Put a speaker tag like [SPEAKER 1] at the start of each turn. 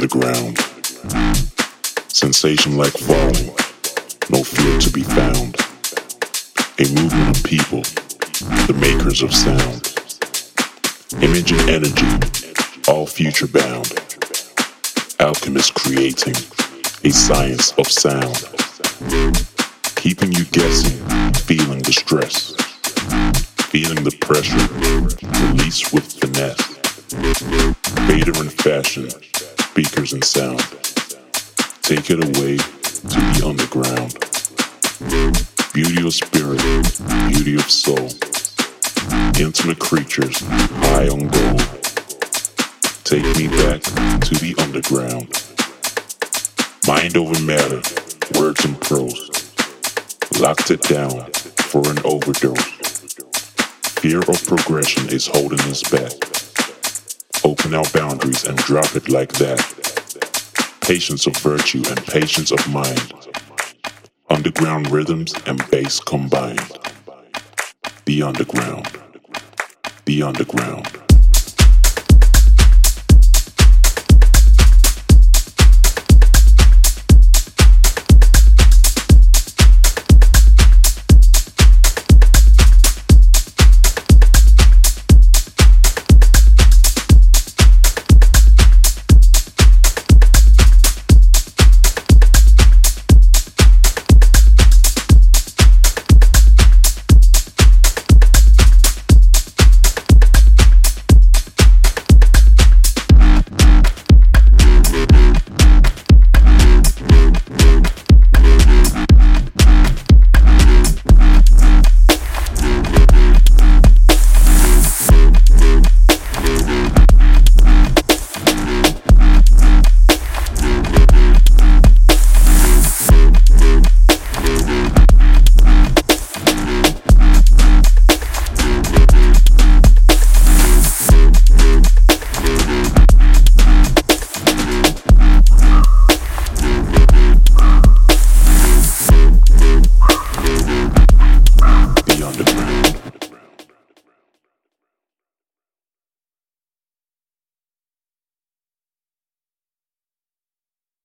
[SPEAKER 1] underground. Sensation like falling, no fear to be found. A movement of people, the makers of sound. Image and energy, all future bound. Alchemists creating a science of sound. Keeping you guessing, feeling the stress. Feeling the pressure, release with finesse. Vader in fashion, speakers and sound. Take it away to the underground. Beauty of spirit, beauty of soul. Intimate creatures, high on gold. Take me back to the underground. Mind over matter, words and prose. Locked it down for an overdose. Fear of progression is holding us back. Open our boundaries and drop it like that. Patience of virtue and patience of mind. Underground rhythms and bass combined. The underground. The underground.